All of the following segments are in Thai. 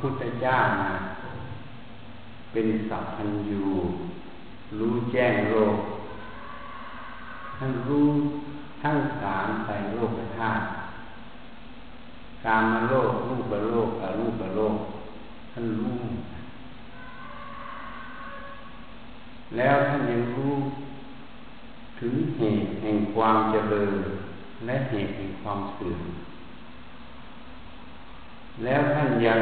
พุทธเจ้านะเป็นสัพพัญญูรู้แจ้งโลกท่านรู้ทั้งสามใส่โลกธาตุการมโลกรูปโลกอรูปโลกท่านรู้แล้วท่านยังรู้ ถึงเหตุแห่งความเจริญและเหตุแห่งความเสื่อมแล้วท่านยัง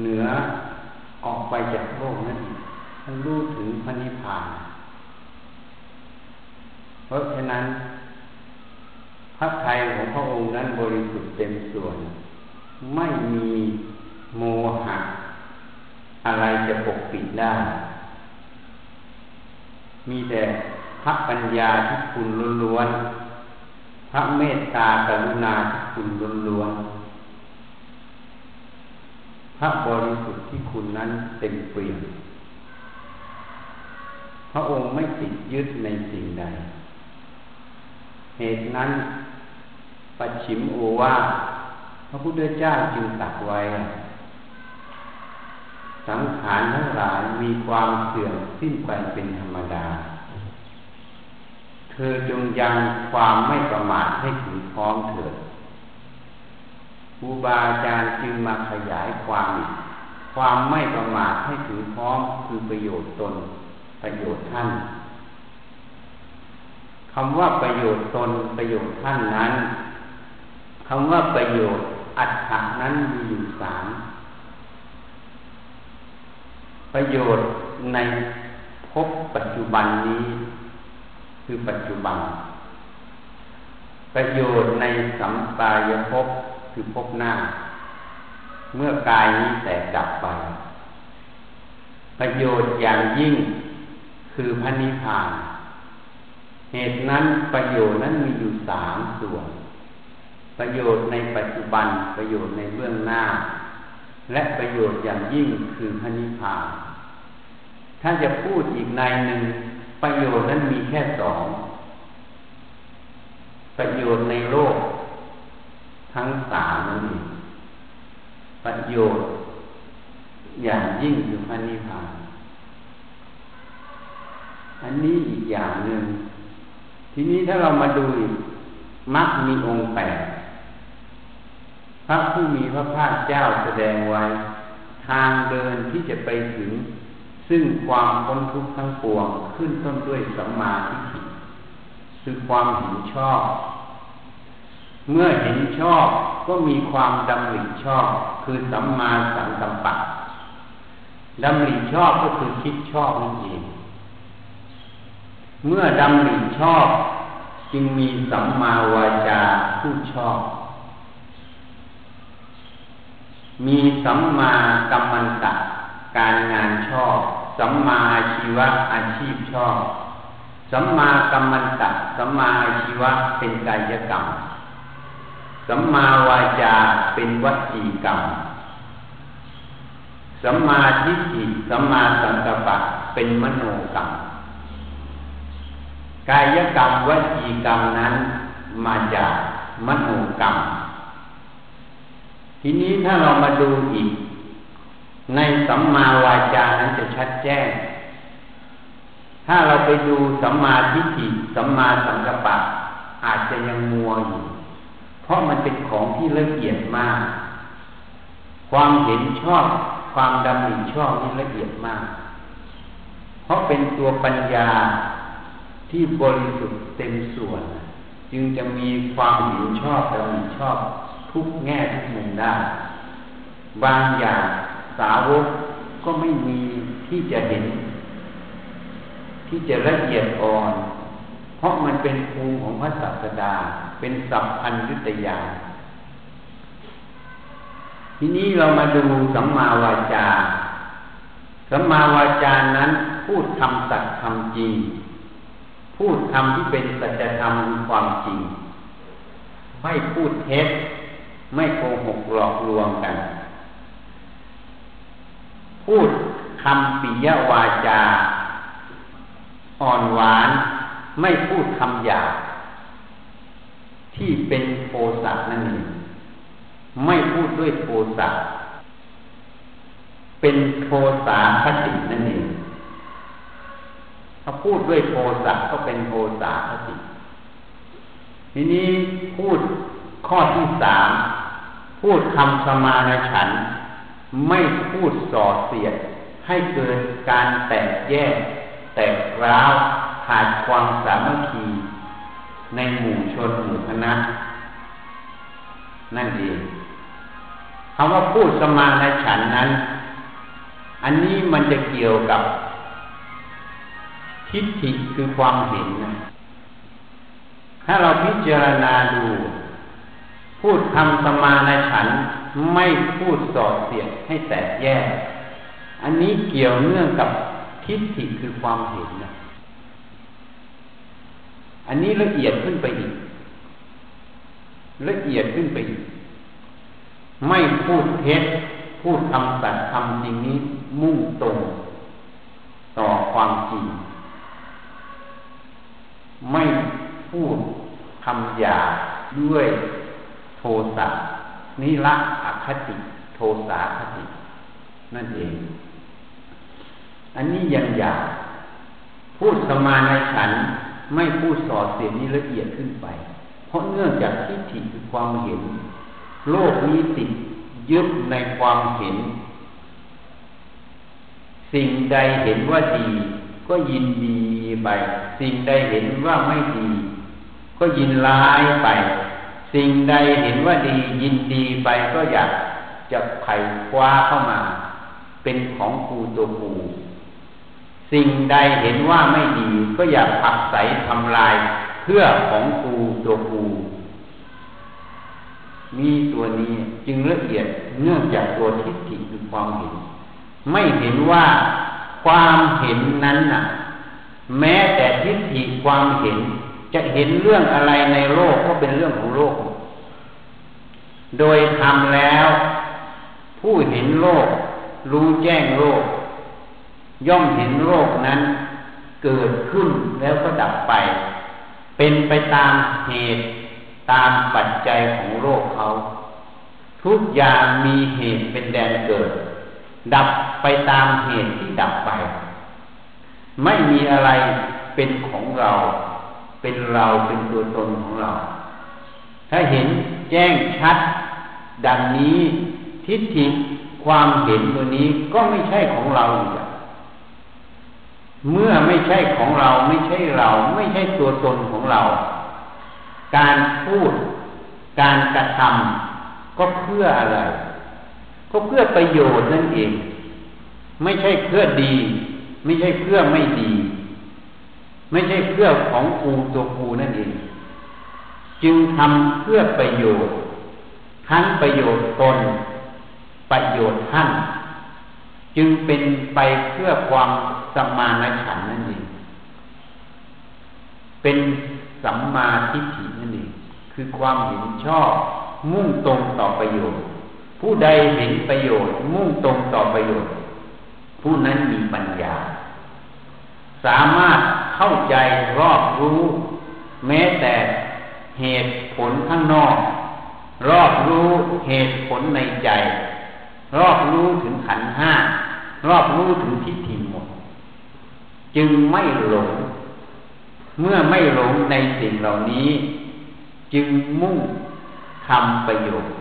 เหนือออกไปจากโลกนั้นท่านรู้ถึงพระนิพพาน เพราะฉะนั้น พระไทยของพระองค์นั้นบริสุทธิ์เต็มส่วน ไม่มีโมหะ อะไรจะปกปิดได้ มีแต่พระปัญญาที่คุณล้วนๆพระเมตตากรุณาที่คุณล้วนๆ พระบริสุทธิ์ที่คุณนั้นเต็มเปี่ยมพระองค์ไม่ติดยึดในสิ่งใด เหตุนั้นปัจฉิมโอวาพระพุทธเจ้าจึงตัดไว้ สังขารทั้งหลายมีความเสื่อมสิ้นไปเป็นธรรมดา เธอจงยังความไม่ประมาทให้ถึงพร้อมเถิด ครูบาอาจารย์จึงมาขยายความ ความไม่ประมาทให้ถึงพร้อมคือประโยชน์ตน ประโยชน์ท่านคำว่าประโยชน์ตนประโยชน์ท่านนั้นคำว่าประโยชน์อัตถะนั้นมีอยู่สามประโยชน์ในภพปัจจุบันนี้ คือปัจจุบัน ประโยชน์ในสัมปายภพ คือพบหน้า เมื่อกายนี้แตกดับไป ประโยชน์อย่างยิ่งคือพระนิพพาน เหตุนั้นประโยชน์นั้นมีอยู่สามส่วน ประโยชน์ในปัจจุบันประโยชน์ในเบื้องหน้า และประโยชน์อย่างยิ่งคือพระนิพพานถ้าจะพูดอีกในหนึ่งประโยชน์นั้นมีแค่สองประโยชน์ในโลก ทั้งสามนี้ประโยชน์อย่างยิ่งคือพระนิพพาน อันนี้อีกอย่างหนึ่ง ทีนี้ถ้าเรามาดูมักมีองค์แปดพระผู้มีพระภาคเจ้าแสดงไว้ ทางเดินที่จะไปถึง ซึ่งความพ้นทุกข์ทั้งปวงขึ้นต้นด้วยสัมมาทิฏฐิคือความเห็นชอบ เมื่อเห็นชอบก็มีความดำริชอบ คือสัมมาสังกัปปะดำริชอบก็คือคิดชอบนั่นเอง เมื่อดำริชอบ จึงมีสัมมาวาจาผู้ชอบ มีสัมมากัมมันตะการงานชอบ สัมมาชีวะอาชีพชอบ สัมมากัมมันตะสัมมาชีวะเป็นกายกรรม สัมมาวาจาเป็นวจีกรรม สัมมาทิฏฐิสัมมาสังกัปปะเป็นมโนกรรม กายกรรมวจีกรรมนั้นมาจากมโนกรรม ทีนี้ถ้าเรามาดูอีก ในสัมมาวาจานั้นจะชัดแจ้ง ถ้าเราไปดูสัมมาทิฏฐิสัมมาสังกัปปะอาจจะยังมัวอยู่ เพราะมันเป็นของที่ละเอียดมาก ความเห็นชอบ ความดำริชอบนี่ละเอียดมาก เพราะเป็นตัวปัญญาที่บริสุทธิ์เต็มส่วน จึงจะมีความเห็นชอบดำริชอบทุกแง่ทุกมุมได้ บางอย่างสาวกก็ไม่มีที่จะเห็น ที่จะละเอียดอ่อน เพราะมันเป็นภูมิของพระศาสดาเป็นสัพพัญญุตยาทีนี้เรามาดูสัมมาวาจา สัมมาวาจานั้น พูดคำสัตย์คำจริง พูดคำที่เป็นสัจธรรมความจริง ไม่พูดเท็จ ไม่โกหกหลอกลวงกัน พูดคำปิยวาจา อ่อนหวาน ไม่พูดคำหยาบ ที่เป็นโทสะนั่นเองไม่พูดด้วยโทสะเป็นโทสาคตินั่นเองถ้าพูดด้วยโทสะก็เป็นโทสาคติทีนี้พูดข้อที่สามพูดคำสมาในฉัน ไม่พูดส่อเสียด ให้เกิดการแตกแยก แตกร้าวขาดความสามัคคี ในหมู่ชนหมู่คณะนั่นเองคำว่าพูดสมาในฉันนั้น อันนี้มันจะเกี่ยวกับ ทิฏฐิคือความเห็นนะถ้าเราพิจารณาดู พูดทำสมาในฉันไม่พูดสอดเสียดให้แตกแยก อันนี้เกี่ยวเนื่องกับทิฏฐิคือความเห็นนะ อันนี้ละเอียดขึ้นไปอีก ละเอียดขึ้นไปอีก ไม่พูดเท็จพูดคำสัตย์คำจริงนี้มุ่งตรงต่อความจริง ไม่พูดคำหยาด้วยโทสะนิละอคติโทสาคติ นั่นเอง อันนี้ยังหยาพูดสมาในฉัน ไม่พูดสอดเสียนี้ละเอียดขึ้นไป เพราะเนื่องจากทิฏฐิคือความเห็น โลกนี้ติดยึดในความเห็น สิ่งใดเห็นว่าดี ก็ยินดีไป สิ่งใดเห็นว่าไม่ดี ก็ยินร้ายไป สิ่งใดเห็นว่าดียินดีไปก็อยากจะไขคว้าเข้ามา เป็นของกูตัวกู สิ่งใดเห็นว่าไม่ดี ก็อย่าผักใสทำลายเพื่อของกูตัวกูมีตัวนี้จึงละเอียดเนื่องจากตัวทิฏฐิคือความเห็น ไม่เห็นว่าความเห็นนั้นน่ะ แม้แต่ทิฏฐิความเห็น จะเห็นเรื่องอะไรในโลกก็เป็นเรื่องของโลก โดยทำแล้ว ผู้เห็นโลก รู้แจ้งโลก ย่อมเห็นโลกนั้นเกิดขึ้นแล้วก็ดับไป เป็นไปตามเหตุตามปัจจัยของโลกเขา ทุกอย่างมีเหตุเป็นแดนเกิด ดับไปตามเหตุที่ดับไป ไม่มีอะไรเป็นของเรา เป็นเราเป็นตัวตนของเรา ถ้าเห็นแจ้งชัด ดังนี้ทิฏฐิความเห็นตัวนี้ก็ไม่ใช่ของเราอีก เมื่อไม่ใช่ของเราไม่ใช่เราไม่ใช่ตัวตนของเรา การพูด การกระทำก็เพื่ออะไร ก็เพื่อประโยชน์นั่นเอง ไม่ใช่เพื่อดี ไม่ใช่เพื่อไม่ดี ไม่ใช่เพื่อของกูตัวกูนั่นเอง จึงทำเพื่อประโยชน์ทั้งประโยชน์ตน ประโยชน์ท่าน จึงเป็นไปเพื่อความ สัมมาณฉันนั่นเอง เป็นสัมมาทิฏฐินั่นเอง คือความเห็นชอบมุ่งตรงต่อประโยชน์ ผู้ใดเห็นประโยชน์ มุ่งตรงต่อประโยชน์ ผู้นั้นมีปัญญา สามารถเข้าใจรอบรู้ แม้แต่เหตุผลข้างนอก รอบรู้เหตุผลในใจ รอบรู้ถึงขันห้ารอบรู้ถึงทิฏฐิ จึงไม่หลง เมื่อไม่หลงในสิ่งเหล่านี้ จึงมุ่งทำประโยชน์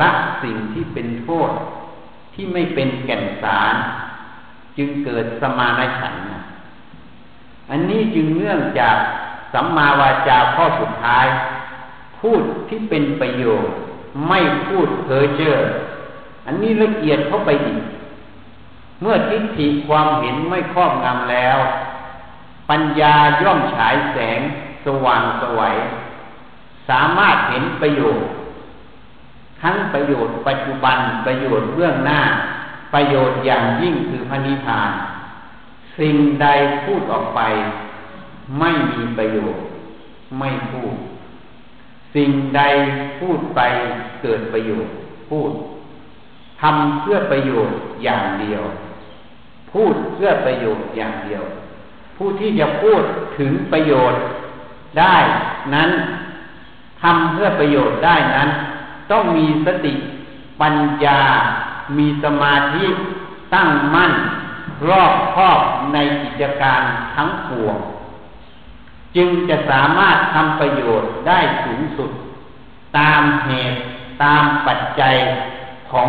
ละสิ่งที่เป็นโทษที่ไม่เป็นแก่นสาร จึงเกิดสมาณฉันอันนี้จึงเนื่องจากสัมมาวาจาข้อสุดท้าย พูดที่เป็นประโยชน์ ไม่พูดเพ้อเจ้ออันนี้ละเอียดเข้าไปอีก เมื่อทิฏฐิความเห็นไม่ครอบงำแล้ว ปัญญาย่อมฉายแสงสว่างสวัยสามารถเห็นประโยชน์ ทั้งประโยชน์ปัจจุบันประโยชน์เบื้องหน้า ประโยชน์อย่างยิ่งคือพระนิพพาน สิ่งใดพูดออกไป ไม่มีประโยชน์ ไม่พูด สิ่งใดพูดไปเกิดประโยชน์ พูด ทำเพื่อประโยชน์อย่างเดียว พูดเพื่อประโยชน์อย่างเดียว ผู้ที่จะพูดถึงประโยชน์ได้นั้นทำเพื่อประโยชน์ได้นั้น ต้องมีสติปัญญา มีสมาธิตั้งมั่น รอบครอบในกิจการทั้งปวงจึงจะสามารถทำประโยชน์ได้สูงสุด ตามเหตุตามปัจจัยของ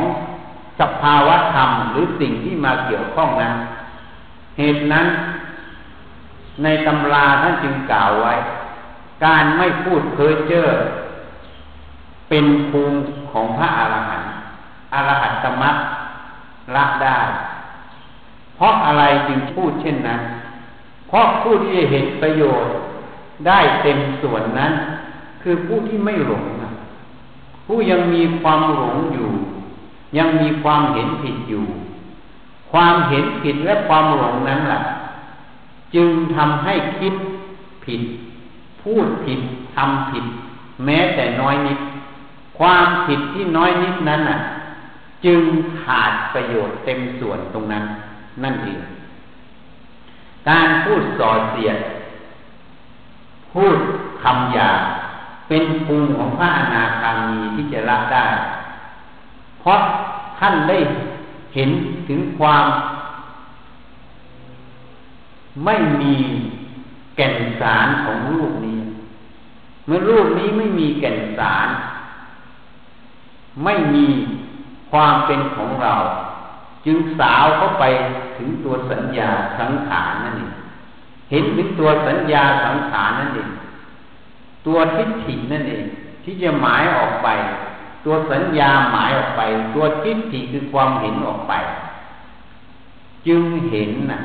สภาวะธรรมหรือสิ่งที่มาเกี่ยวข้องนั้น เหตุนั้นในตำราท่านจึงกล่าวไว้ การไม่พูดเพ้อเจ้อเป็นภูมิของพระอรหันต์อรหัตตมัตละได้ เพราะอะไรจึงพูดเช่นนั้น เพราะผู้ที่เห็นประโยชน์ได้เต็มส่วนนั้น คือผู้ที่ไม่หลง ผู้ยังมีความหลงอยู่ ยังมีความเห็นผิดอยู่ ความเห็นผิดและความหลงนั้นแหละจึงทำให้คิดผิด พูดผิดทำผิด แม้แต่น้อยนิด ความผิดที่น้อยนิดนั้นน่ะ จึงขาดประโยชน์เต็มส่วนตรงนั้น นั่นเองการพูดส่อเสียด พูดคำหยาเป็นภูมิของพระอนาคามีที่จะละได้ เพราะท่านได้เห็นถึงความ ไม่มีแก่นสารของรูปนี้ เมื่อรูปนี้ไม่มีแก่นสาร ไม่มีความเป็นของเรา จึงสาวเข้าไปถึงตัวสัญญาสังขารนั่นเองเห็นถึงตัวสัญญาสังขารนั่นเองตัวทิฏฐินั่นเองที่จะหมายออกไป ตัวสัญญาหมายออกไป ตัวทิฏฐิคือความเห็นออกไป จึงเห็นนะ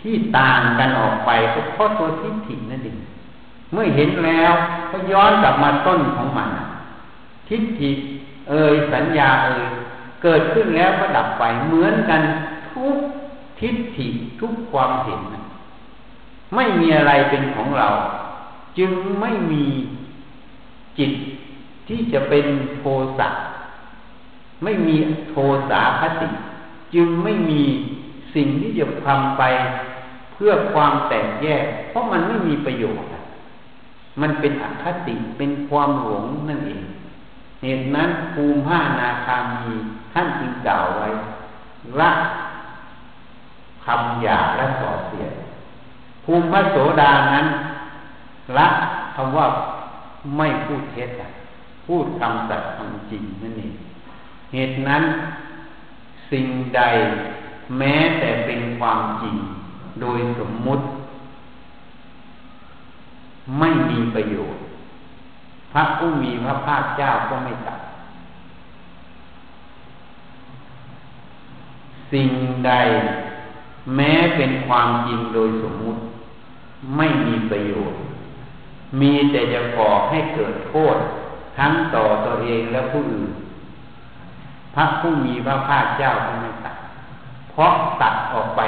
ที่ต่างกันออกไปก็เพราะตัวทิฏฐินั่นเองเมื่อเห็นแล้วก็ย้อนกลับมาต้นของมัน ทิฏฐิเอ่ยสัญญาเอ่ยเกิดขึ้นแล้วก็ดับไปเหมือนกันทุกทิฏฐิทุกความเห็น ไม่มีอะไรเป็นของเรา จึงไม่มีจิต ที่จะเป็นโทสะไม่มีโทสาคติ จึงไม่มีสิ่งที่จะทำไปเพื่อความแตกแยก เพราะมันไม่มีประโยชน์ มันเป็นอคติเป็นความหลงนั่นเอง เหตุนั้นภูมิห้านาคามีท่านจึงกล่าวไว้ละคำหยาและส่อเสียดภูมิพระโสดานั้นละคำว่าไม่พูดเท็จ พูดคำสัตย์คำจริงนั่นเองเหตุนั้นสิ่งใดแม้แต่เป็นความจริงโดยสมมุติ ไม่มีประโยชน์ พระผู้มีพระภาคเจ้าก็ไม่ตัด สิ่งใดแม้เป็นความจริงโดยสมมุติ ไม่มีประโยชน์ มีแต่จะก่อให้เกิดโทษ ทั้งต่อตัวเองและผู้อื่น พระผู้มีพระภาคเจ้าก็ไม่ตัด เพราะตัดออกไป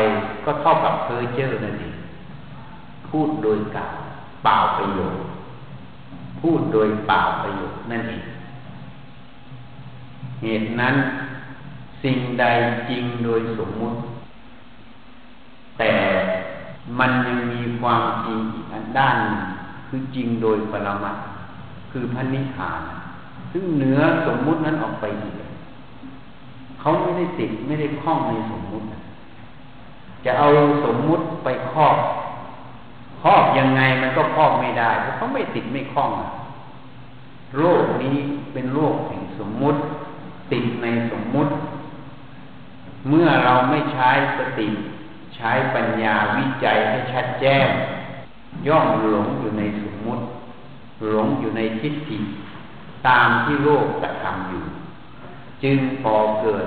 ก็เท่ากับเพอเจอร์นั่นเองพูดโดยกล่าวเปล่าประโยชน์ พูดโดยเปล่าประโยชน์นั่นเอง เหตุนั้นสิ่งใดจริงโดยสมมุติ แต่มันยังมีความจริงอีกด้านคือจริงโดยปรมัต คือพระนิพพาน ซึ่งเหนือสมมุตินั้นออกไปอีกเขาไม่ได้ติดไม่ได้คล้องในสมมุติ จะเอาสมมุติไปครอบครอบยังไงมันก็ครอบไม่ได้เพราะเขาไม่ติดไม่คล้องโลกนี้เป็นโลกแห่งสมมุติ ติดในสมมุติ เมื่อเราไม่ใช้สติใช้ปัญญาวิจัยให้ชัดแจ้ง ย่อมหลงอยู่ในสมมุติ หลงอยู่ในทิฏฐิตามที่โลกกระทำอยู่ จึงพอเกิด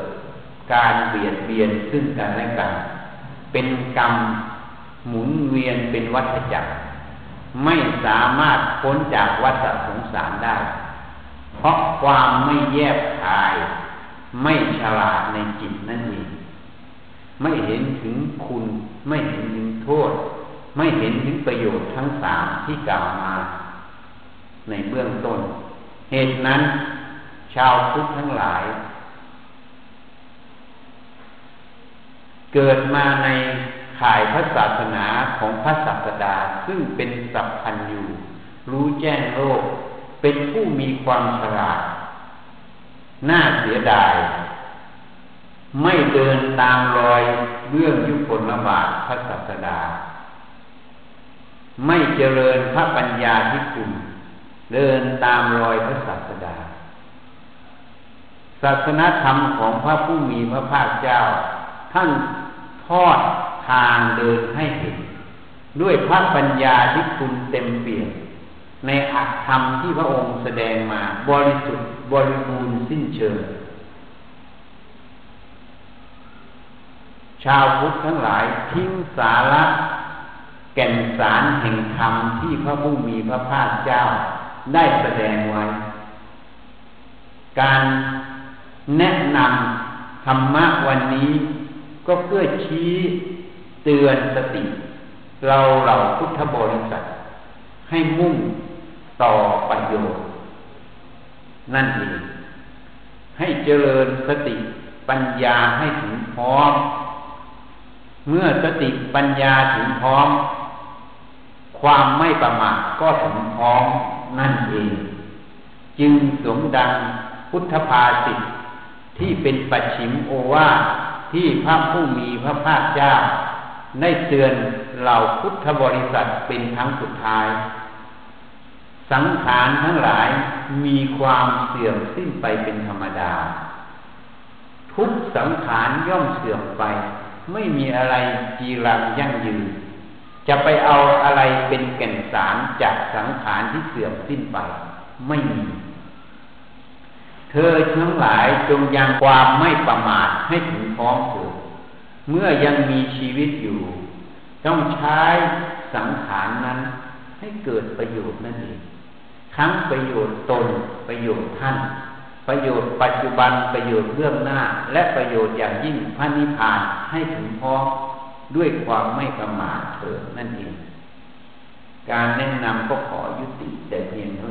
การเบียดเบียนซึ่งกันและกันเป็นกรรมหมุนเวียนเป็นวัฏจักร ไม่สามารถพ้นจากวัฏสงสารได้ เพราะความไม่แยบคาย ไม่ฉลาดในจิตนั่นเองไม่เห็นถึงคุณ ไม่เห็นถึงโทษ ไม่เห็นถึงประโยชน์ทั้งสามที่กล่าวมา ในเบื้องต้น เหตุนั้น ชาวพุทธทั้งหลาย เกิดมาในข่ายพระศาสนาของพระศาสดาซึ่งเป็นสัพพันอยู่ รู้แจ้งโลก เป็นผู้มีความฉลาด น่าเสียดาย ไม่เดินตามรอยเบื้องยุคลบาทพระศาสดา ไม่เจริญพระปัญญาที่คุณ เดินตามรอยพระศาสดา ศาสนธรรมของพระผู้มีพระภาคเจ้า ท่านทอดทางเดินให้เห็น ด้วยพระปัญญาที่คุณเต็มเปี่ยมในอัตธรรมที่พระองค์แสดงมาบริสุทธิ์บริบูรณ์สิ้นเชิง ชาวพุทธทั้งหลายทิ้งสาระแก่นสารแห่งธรรมที่พระผู้มีพระภาคเจ้า ได้แสดงไว้ การแนะนำธรรมะวันนี้ ก็เพื่อชี้เตือนสติ เราเหล่าพุทธบริษัทให้มุ่งต่อประโยชน์ นั่นเองให้เจริญสติปัญญาให้ถึงพร้อม เมื่อสติปัญญาถึงพร้อม ความไม่ประมาทก็ถึงพร้อม นั่นเอง จึงสมดังพุทธภาสิทที่เป็นปัจฉิมโอวาที่พระผู้มีพระภาคเจ้าได้เตือนเหล่าพุทธบริษัทเป็นครั้งสุดท้าย สังขารทั้งหลายมีความเสื่อมสิ้นไปเป็นธรรมดา ทุกสังขารย่อมเสื่อมไป ไม่มีอะไรจีรังยั่งยืน จะไปเอาอะไรเป็นแก่นสารจากสังขารที่เสื่อมสิ้นไป ไม่มี เธอทั้งหลายจงยังความไม่ประมาทให้ถึงพร้อมเถิดเมื่อยังมีชีวิตอยู่ ต้องใช้สังขารนั้นให้เกิดประโยชน์นั่นเองทั้งประโยชน์ตนประโยชน์ท่าน ประโยชน์ปัจจุบันประโยชน์เบื้องหน้า และประโยชน์อย่างยิ่งพระนิพพานให้ถึงพร้อม ด้วยความไม่ประมาทเถิดนั่นเอง การแนะนำก็ขอยุติแต่เพียงเท่า